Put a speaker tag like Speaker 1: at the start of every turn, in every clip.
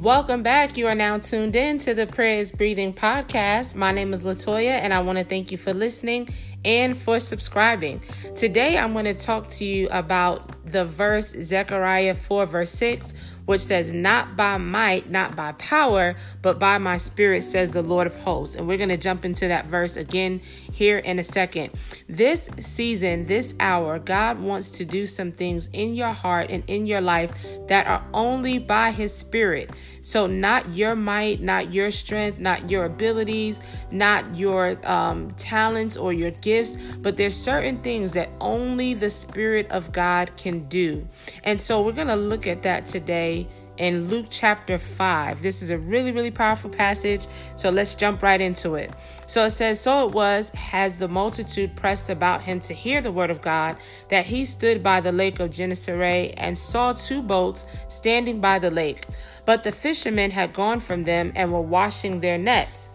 Speaker 1: Welcome back. You are now tuned in to the Prayers Breathing podcast. My name is Latoya, and I want to thank you for listening and for subscribing. Today, I'm going to talk to you about the verse Zechariah 4, verse 6, which says, Not by might, not by power, but by my spirit, says the Lord of hosts. And we're going to jump into that verse again here in a second. This season, this hour, God wants to do some things in your heart and in your life that are only by his spirit. So, not your might, not your strength, not your abilities, not your um, talents or your gifts, but there's certain things that only the Spirit of God can do. And so, we're going to look at that today in Luke chapter 5. This is a really, really powerful passage. So let's jump right into it. So it says, So it was, as the multitude pressed about him to hear the word of God, that he stood by the lake of Gennesaret and saw two boats standing by the lake. But the fishermen had gone from them and were washing their nets.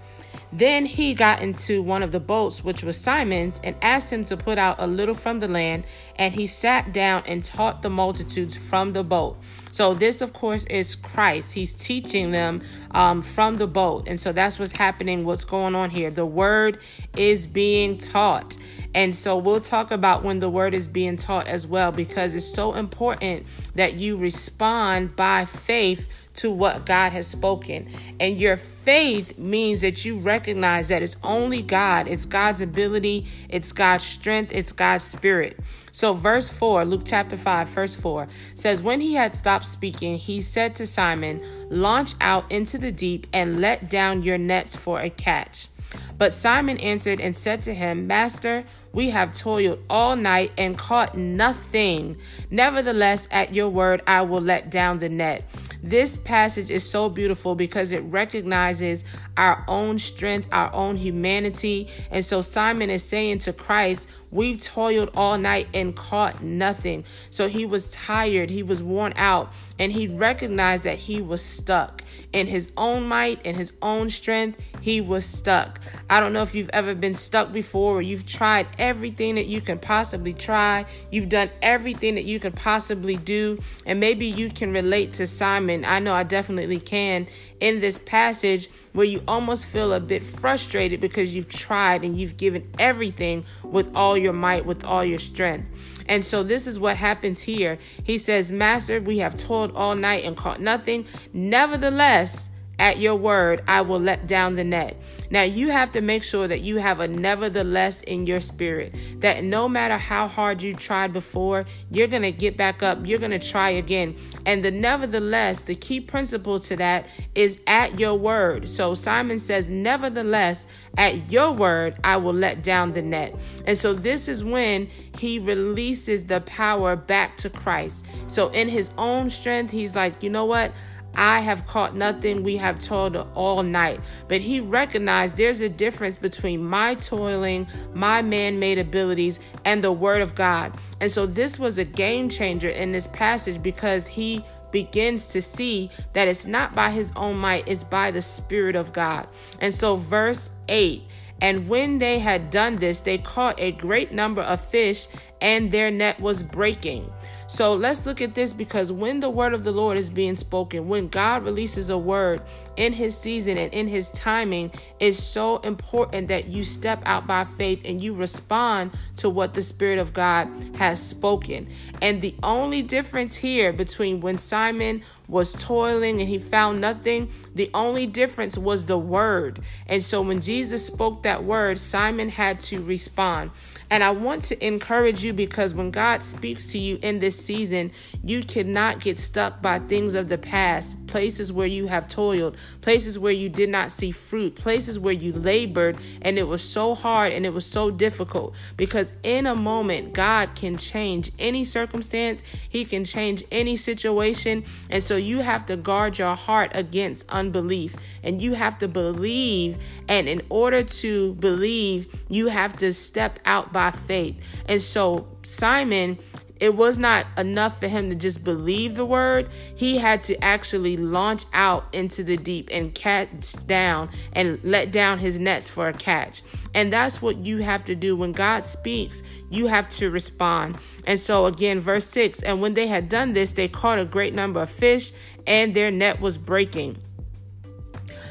Speaker 1: Then he got into one of the boats, which was Simon's, and asked him to put out a little from the land. And he sat down and taught the multitudes from the boat. So, this, of course, is Christ. He's teaching them um, from the boat. And so, that's what's happening, what's going on here. The word is being taught. And so, we'll talk about when the word is being taught as well, because it's so important that you respond by faith to what God has spoken. And your faith means that you recognize that it's only God, it's God's ability, it's God's strength, it's God's spirit. So, verse 4, Luke chapter 5, verse 4 says, When he had stopped speaking, he said to Simon, Launch out into the deep and let down your nets for a catch. But Simon answered and said to him, Master, we have toiled all night and caught nothing. Nevertheless, at your word, I will let down the net. This passage is so beautiful because it recognizes our own strength, our own humanity. And so Simon is saying to Christ, We've toiled all night and caught nothing. So he was tired, he was worn out, and he recognized that he was stuck. In his own might, in his own strength, he was stuck. I don't know if you've ever been stuck before or you've tried everything that you can possibly try, you've done everything that you can possibly do, and maybe you can relate to Simon. I know I definitely can in this passage where you almost feel a bit frustrated because you've tried and you've given everything with all your might, with all your strength. And so this is what happens here. He says, Master, we have toiled all night and caught nothing. Nevertheless, at your word, I will let down the net. Now, you have to make sure that you have a nevertheless in your spirit. That no matter how hard you tried before, you're going to get back up. You're going to try again. And the nevertheless, the key principle to that is at your word. So Simon says, Nevertheless, at your word, I will let down the net. And so this is when he releases the power back to Christ. So in his own strength, he's like, You know what? I have caught nothing. We have toiled all night. But he recognized there's a difference between my toiling, my man made abilities, and the word of God. And so this was a game changer in this passage because he begins to see that it's not by his own might, it's by the Spirit of God. And so, verse 8 and when they had done this, they caught a great number of fish, and their net was breaking. So let's look at this because when the word of the Lord is being spoken, when God releases a word in his season and in his timing, it's so important that you step out by faith and you respond to what the Spirit of God has spoken. And the only difference here between when Simon was toiling and he found nothing, the only difference was the word. And so when Jesus spoke that word, Simon had to respond. And I want to encourage you because when God speaks to you in this season, you cannot get stuck by things of the past, places where you have toiled, places where you did not see fruit, places where you labored and it was so hard and it was so difficult. Because in a moment, God can change any circumstance, He can change any situation. And so you have to guard your heart against unbelief and you have to believe. And in order to believe, you have to step out by faith. And so Simon it was not enough for him to just believe the word. He had to actually launch out into the deep and catch down and let down his nets for a catch. And that's what you have to do. When God speaks, you have to respond. And so, again, verse 6 And when they had done this, they caught a great number of fish, and their net was breaking.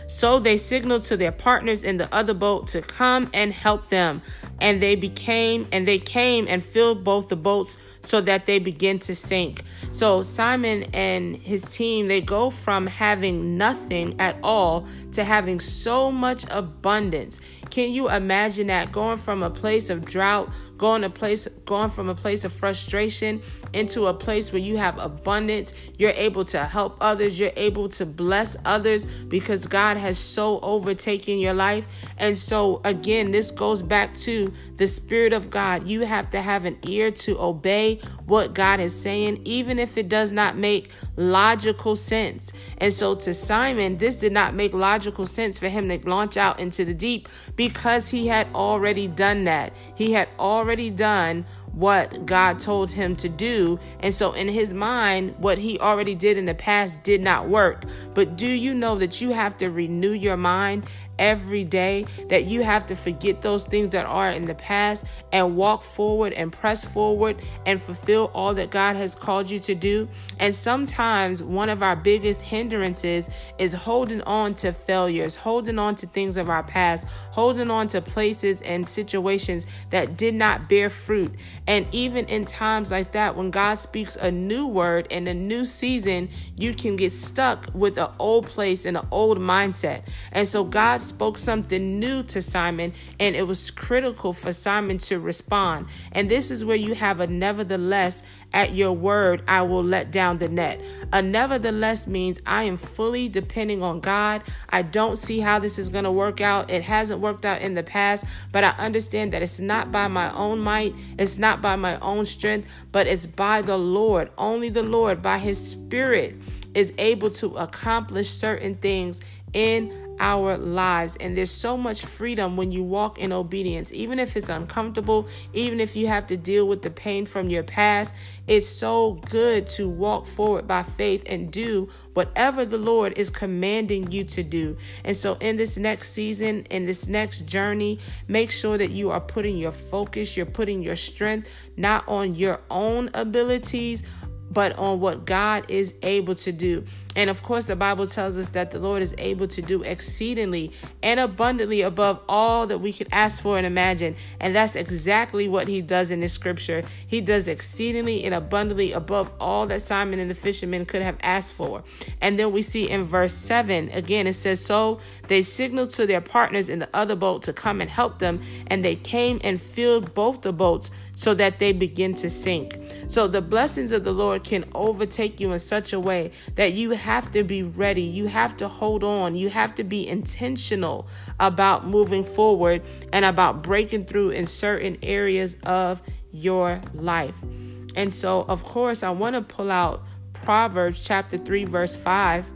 Speaker 1: So they signaled to their partners in the other boat to come and help them. And they became, and they came and filled both the boats so that they begin to sink. So Simon and his team, they go from having nothing at all to having so much abundance. Can you imagine that going from a place of drought, going to a place going from a place of frustration into a place where you have abundance, you're able to help others, you're able to bless others because God has so overtaken your life. And so again, this goes back to the spirit of God. You have to have an ear to obey what God is saying even if it does not make logical sense. And so to Simon, this did not make logical sense for him to launch out into the deep because he had already done that. He had already done what God told him to do. And so, in his mind, what he already did in the past did not work. But do you know that you have to renew your mind every day, that you have to forget those things that are in the past and walk forward and press forward and fulfill all that God has called you to do. And sometimes one of our biggest hindrances is holding on to failures, holding on to things of our past, holding on to places and situations that did not bear fruit. And even in times like that, when God speaks a new word in a new season, you can get stuck with an old place and an old mindset. And so God spoke something new to Simon, and it was critical for Simon to respond. And this is where you have a nevertheless at your word, I will let down the net. A nevertheless means I am fully depending on God. I don't see how this is going to work out. It hasn't worked out in the past, but I understand that it's not by my own might, it's not by my own strength, but it's by the Lord. Only the Lord, by His Spirit, is able to accomplish certain things in our lives. And there's so much freedom when you walk in obedience, even if it's uncomfortable, even if you have to deal with the pain from your past. It's so good to walk forward by faith and do whatever the Lord is commanding you to do. And so, in this next season, in this next journey, make sure that you are putting your focus, you're putting your strength not on your own abilities, but on what God is able to do. And of course, the Bible tells us that the Lord is able to do exceedingly and abundantly above all that we could ask for and imagine. And that's exactly what he does in this scripture. He does exceedingly and abundantly above all that Simon and the fishermen could have asked for. And then we see in verse 7 again, it says, So they signaled to their partners in the other boat to come and help them, and they came and filled both the boats so that they begin to sink. So the blessings of the Lord can overtake you in such a way that you have to be ready. You have to hold on. You have to be intentional about moving forward and about breaking through in certain areas of your life. And so, of course, I want to pull out Proverbs chapter 3, verse 5.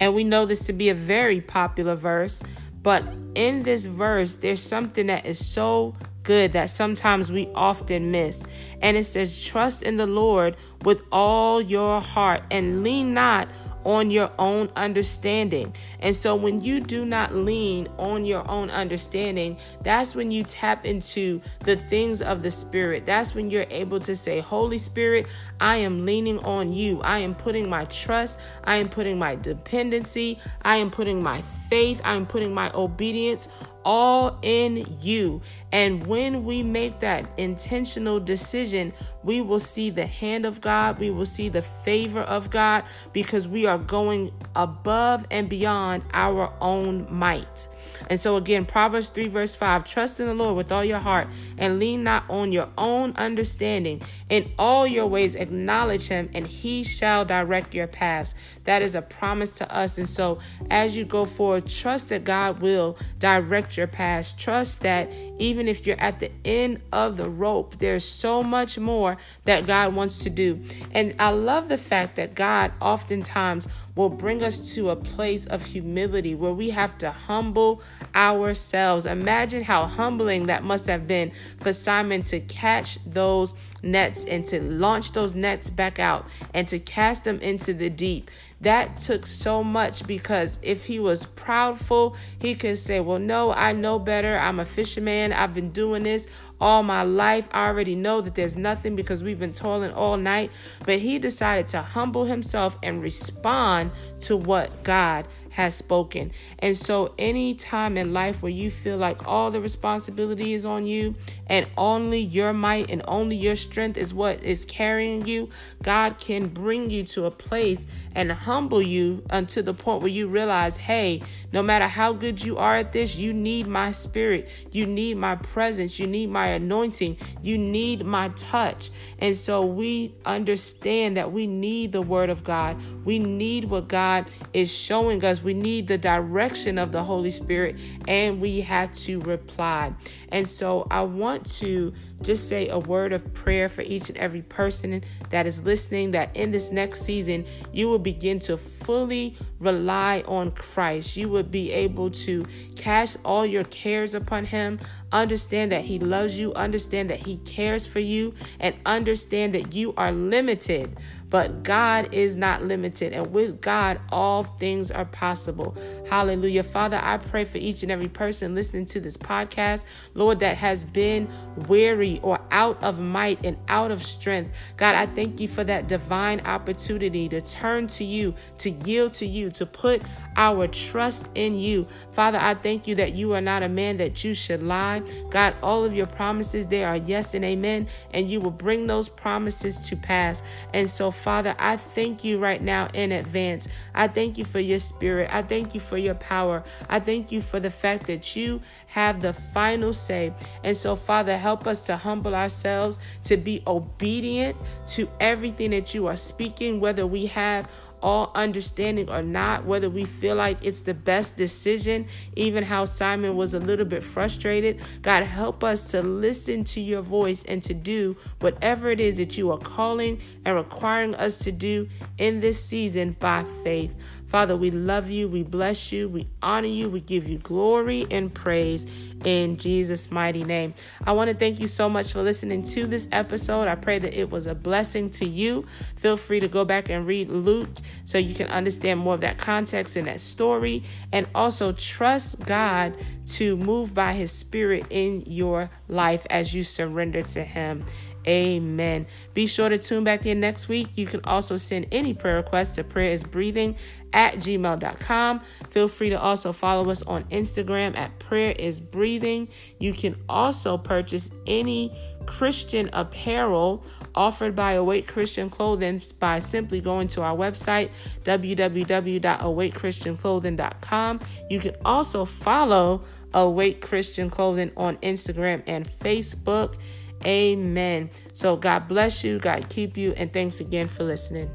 Speaker 1: And we know this to be a very popular verse. But in this verse, there's something that is so good that sometimes we often miss. And it says, Trust in the Lord with all your heart and lean not on your own understanding. And so when you do not lean on your own understanding, that's when you tap into the things of the Spirit. That's when you're able to say, Holy Spirit, I am leaning on you. I am putting my trust, I am putting my dependency, I am putting my faith, I am putting my obedience all in you. And when we make that intentional decision, we will see the hand of God, we will see the favor of God because we are going above and beyond our own might. And so, again, Proverbs 3, verse 5 trust in the Lord with all your heart and lean not on your own understanding. In all your ways, acknowledge him, and he shall direct your paths. That is a promise to us. And so, as you go forward, trust that God will direct your paths. Trust that even if you're at the end of the rope, there's so much more that God wants to do. And I love the fact that God oftentimes will bring us to a place of humility where we have to humble ourselves. Imagine how humbling that must have been for Simon to catch those nets and to launch those nets back out and to cast them into the deep that took so much because if he was proudful, he could say, Well, no, I know better. I'm a fisherman. I've been doing this all my life. I already know that there's nothing because we've been toiling all night. But he decided to humble himself and respond to what God has spoken. And so, any time in life where you feel like all the responsibility is on you and only your might and only your strength is what is carrying you, God can bring you to a place and humble you until the point where you realize, hey, no matter how good you are at this, you need my spirit, you need my presence, you need my anointing, you need my touch. And so, we understand that we need the word of God, we need what God is showing us. We need the direction of the Holy Spirit and we have to reply. And so I want to just say a word of prayer for each and every person that is listening that in this next season, you will begin to fully rely on Christ. You would be able to cast all your cares upon Him, understand that He loves you, understand that He cares for you, and understand that you are limited but God is not limited. And with God, all things are possible. Hallelujah. Father, I pray for each and every person listening to this podcast, Lord, that has been weary or out of might and out of strength. God, I thank you for that divine opportunity to turn to you, to yield to you, to put our trust in you. Father, I thank you that you are not a man that you should lie. God, all of your promises, they are yes and amen, and you will bring those promises to pass. And so, Father, I thank you right now in advance. I thank you for your spirit. I thank you for your power. I thank you for the fact that you have the final say. And so, Father, help us to humble ourselves, to be obedient to everything that you are speaking, whether we have all understanding or not, whether we feel like it's the best decision, even how Simon was a little bit frustrated. God, help us to listen to your voice and to do whatever it is that you are calling and requiring us to do in this season by faith. Father, we love you, we bless you, we honor you, we give you glory and praise in Jesus' mighty name. I want to thank you so much for listening to this episode. I pray that it was a blessing to you. Feel free to go back and read Luke so you can understand more of that context and that story, and also trust God to move by His Spirit in your life as you surrender to Him. Amen. Be sure to tune back in next week. You can also send any prayer requests to prayerisbreathing at gmail.com. Feel free to also follow us on Instagram at prayer is breathing. You can also purchase any Christian apparel offered by Awake Christian Clothing by simply going to our website www.awakechristianclothing.com. You can also follow Awake Christian Clothing on Instagram and Facebook. Amen. So God bless you, God keep you, and thanks again for listening.